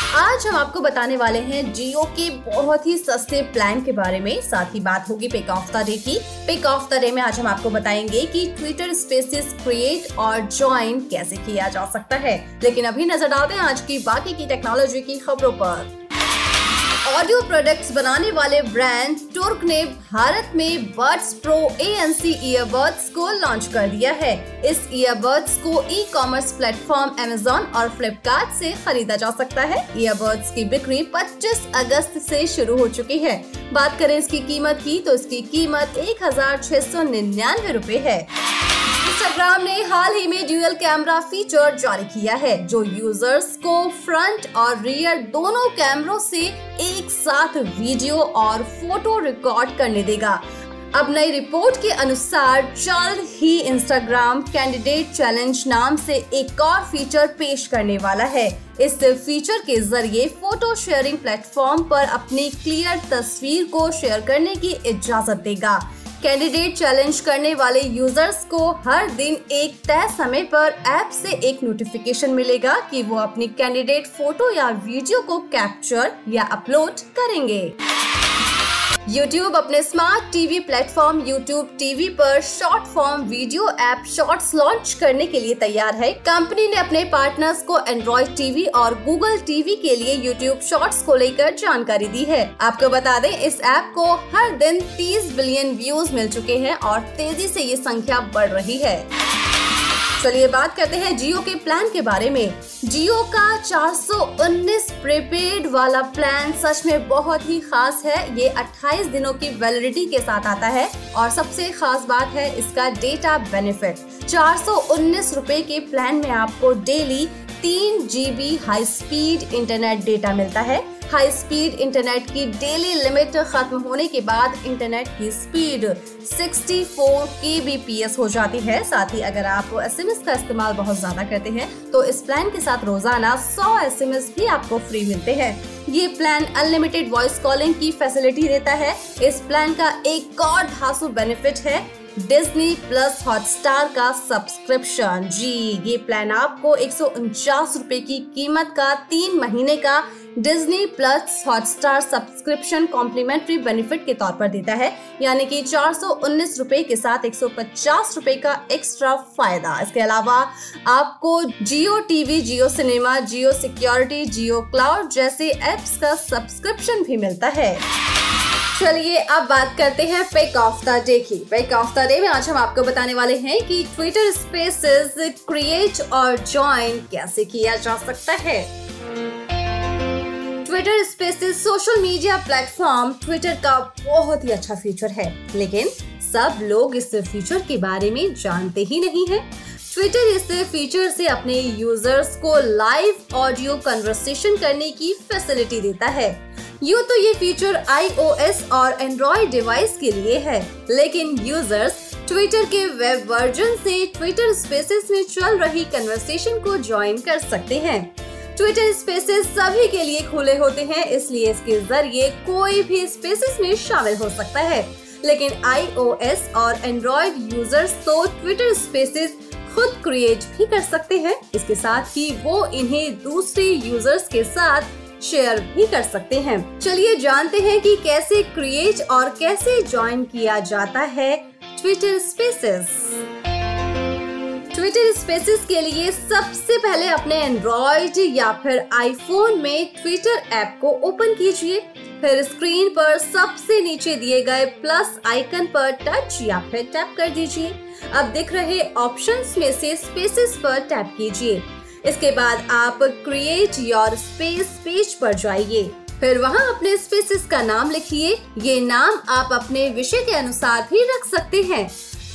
आज हम आपको बताने वाले हैं जियो के बहुत ही सस्ते प्लान के बारे में। साथ ही बात होगी पिक ऑफ़ द डे की। पिक ऑफ़ द डे में आज हम आपको बताएँगे कि ट्विटर स्पेसिस क्रिएट और ज्वाइन कैसे किया जा सकता है। लेकिन अभी नज़र डालते हैं आज की बाकी की टेक्नोलॉजी की खबरों पर। ऑडियो प्रोडक्ट्स बनाने वाले ब्रांड टुर्क ने भारत में buds pro A N C earbuds को लॉन्च कर दिया है। इस ईयरबड्स को ई कॉमर्स प्लेटफॉर्म अमेजोन और फ्लिपकार्ट से खरीदा जा सकता है। ईयरबड्स की बिक्री 25 अगस्त से शुरू हो चुकी है। बात करें इसकी कीमत की तो इसकी कीमत एक हज़ार छह सौ निन्यानवे रूपए है। इंस्टाग्राम ने हाल ही में ड्यूअल कैमरा फीचर जारी किया है, जो यूज़र्स को फ्रंट और रियर दोनों कैमरों से एक साथ वीडियो और फ़ोटो रिकॉर्ड करने देगा। अब नई रिपोर्ट के अनुसार जल्द ही इंस्टाग्राम कैंडिडेट चैलेंज नाम से एक और फीचर पेश करने वाला है। इस फीचर के ज़रिए फ़ोटो शेयरिंग प्लेटफॉर्म पर अपनी क्लियर तस्वीर को शेयर करने की इजाज़त देगा। कैंडिडेट चैलेंज करने वाले यूज़र्स को हर दिन एक तय समय पर ऐप से एक नोटिफिकेशन मिलेगा कि वो अपनी कैंडिडेट फ़ोटो या वीडियो को कैप्चर या अपलोड करेंगे। YouTube अपने smart TV platform YouTube TV पर short form video app shorts launch करने के लिए तैयार है। कंपनी ने अपने पार्टनर्स को एंड्रॉइड टीवी और गूगल टीवी के लिए YouTube शॉर्ट्स को लेकर जानकारी दी है। आपको बता दें, इस ऐप को हर दिन 30 बिलियन व्यूज़ मिल चुके हैं और तेज़ी से ये संख्या बढ़ रही है। चलिए बात करते हैं जियो के प्लान के बारे में। जियो का 419 प्रीपेड वाला प्लान सच में बहुत ही खास है। ये 28 दिनों की वैलिडिटी के साथ आता है और सबसे खास बात है इसका डेटा बेनिफिट चार सौ के प्लान में आपको डेली तीन GB high speed internet data मिलता है। हाई स्पीड इंटरनेट की डेली लिमिट खत्म होने के बाद इंटरनेट की स्पीड 64 kbps हो जाती है। साथ ही अगर आप एसएमएस का इस्तेमाल बहुत ज़्यादा करते हैं तो इस प्लान के साथ रोज़ाना 100 एसएमएस भी आपको फ्री मिलते हैं। ये प्लान अनलिमिटेड वॉइस कॉलिंग की फैसिलिटी देता है। इस प्लान का एक और धासु बेनिफिट है। डिज्नी प्लस हॉटस्टार का सब्सक्रिप्शन जी, ये प्लान आपको एक रूपए की कीमत का तीन महीने का Disney plus Hotstar subscription complimentary benefit के तौर पर देता है। यानी कि चार सौ के साथ एक सौ पचास रूपए का एक्स्ट्रा फ़ायदा। इसके अलावा आपको Jio TV Jio cinema Jio security Jio cloud जैसे एप्स का सब्सक्रिप्शन भी मिलता है। चलिए अब बात करते हैं पिक ऑफ़ द डे की। पिक ऑफ़ द डे में आज हम आपको बताने वाले हैं कि ट्विटर स्पेसेस क्रिएट और ज्वाइन कैसे किया जा सकता है। Twitter Spaces social media platform Twitter का बहुत ही अच्छा फीचर है। लेकिन सब लोग इस फीचर के बारे में जानते ही नहीं है। ट्विटर इस फीचर से अपने यूज़र्स को लाइव ऑडियो कन्वर्सेशन करने की फैसिलिटी देता है। यूँ तो ये फीचर आईओएस और एंड्रॉइड डिवाइस के लिए है, लेकिन यूज़र्स ट्विटर के वेब वर्जन से ट्विटर स्पेसिस में चल रही कन्वर्सेशन को ज्वाइन कर सकते हैं। ट्विटर स्पेसेस सभी के लिए खुले होते हैं, इसलिए इसके ज़रिए कोई भी स्पेसेस में शामिल हो सकता है। लेकिन आईओएस और एंड्रॉइड यूज़र्स तो ट्विटर स्पेसेस खुद क्रिएट भी कर सकते हैं। इसके साथ ही वो इन्हें दूसरे यूज़र्स के साथ शेयर भी कर सकते हैं। चलिए जानते हैं कि कैसे क्रिएट और कैसे ज्वाइन किया जाता है ट्विटर स्पेसेस ट्विटर स्पेसिस के लिए सबसे पहले अपने एंड्रॉइड या फिर आईफोन में ट्विटर ऐप को ओपन कीजिए। फिर स्क्रीन पर सबसे नीचे दिए गए प्लस आइकन पर टच या फिर टैप कर दीजिए। अब दिख रहे ऑप्शंस में से स्पेसिस पर टैप कीजिए। इसके बाद आप क्रिएट योर स्पेस पेज पर जाइए। फिर वहाँ अपने स्पेसिस का नाम लिखिए। ये नाम आप अपने विषय के अनुसार भी रख सकते हैं।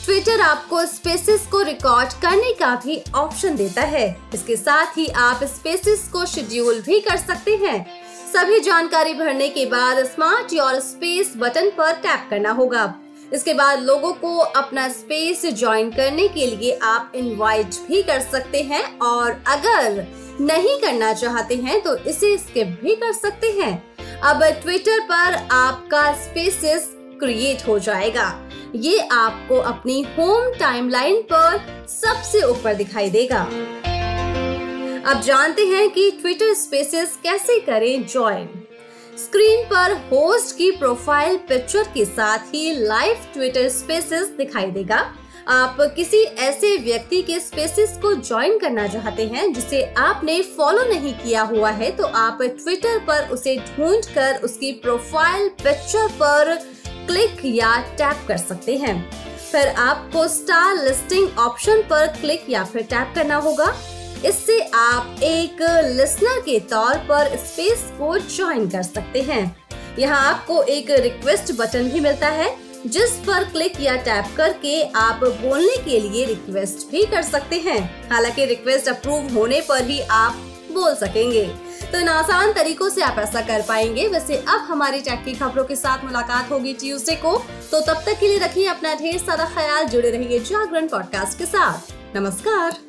ट्विटर आपको स्पेसिस को रिकॉर्ड करने का भी ऑप्शन देता है। इसके साथ ही आप स्पेसिस को शेड्यूल भी कर सकते हैं। सभी जानकारी भरने के बाद स्मार्ट योर स्पेस बटन पर टैप करना होगा। इसके बाद लोगों को अपना स्पेस ज्वाइन करने के लिए आप इनवाइट भी कर सकते हैं और अगर नहीं करना चाहते हैं तो इसे स्किप भी कर सकते हैं। अब ट्विटर पर आपका स्पेसेस क्रिएट हो जाएगा। ये आपको अपनी होम टाइमलाइन पर सबसे ऊपर दिखाई देगा। अब जानते हैं कि ट्विटर स्पेसेस कैसे करें ज्वाइन स्क्रीन पर होस्ट की प्रोफ़ाइल पिक्चर के साथ ही लाइव ट्विटर स्पेसेस दिखाई देगा। आप किसी ऐसे व्यक्ति के स्पेसेस को ज्वाइन करना चाहते हैं, जिसे आपने फॉलो नहीं किया हुआ है तो आप ट्विटर पर उसे ढूंढ कर उसकी प्रोफ़ाइल पिक्चर पर क्लिक या टैप कर सकते हैं। फिर आपको स्टार लिस्टिंग ऑप्शन पर क्लिक या फिर टैप करना होगा। इससे आप एक लिसनर के तौर पर स्पेस को ज्वाइन कर सकते हैं। यहाँ आपको एक रिक्वेस्ट बटन भी मिलता है, जिस पर क्लिक या टैप करके आप बोलने के लिए रिक्वेस्ट भी कर सकते हैं। हालाँकि रिक्वेस्ट अप्रूव होने पर ही आप बोल सकेंगे। तो इन आसान तरीकों से आप ऐसा कर पाएँगे। वैसे अब हमारी टेक की खबरों के साथ मुलाकात होगी ट्यूसडे को। तो तब तक के लिए रखिए अपना ढेर सारा ख्याल, जुड़े रहिए जागरण पॉडकास्ट के साथ। नमस्कार।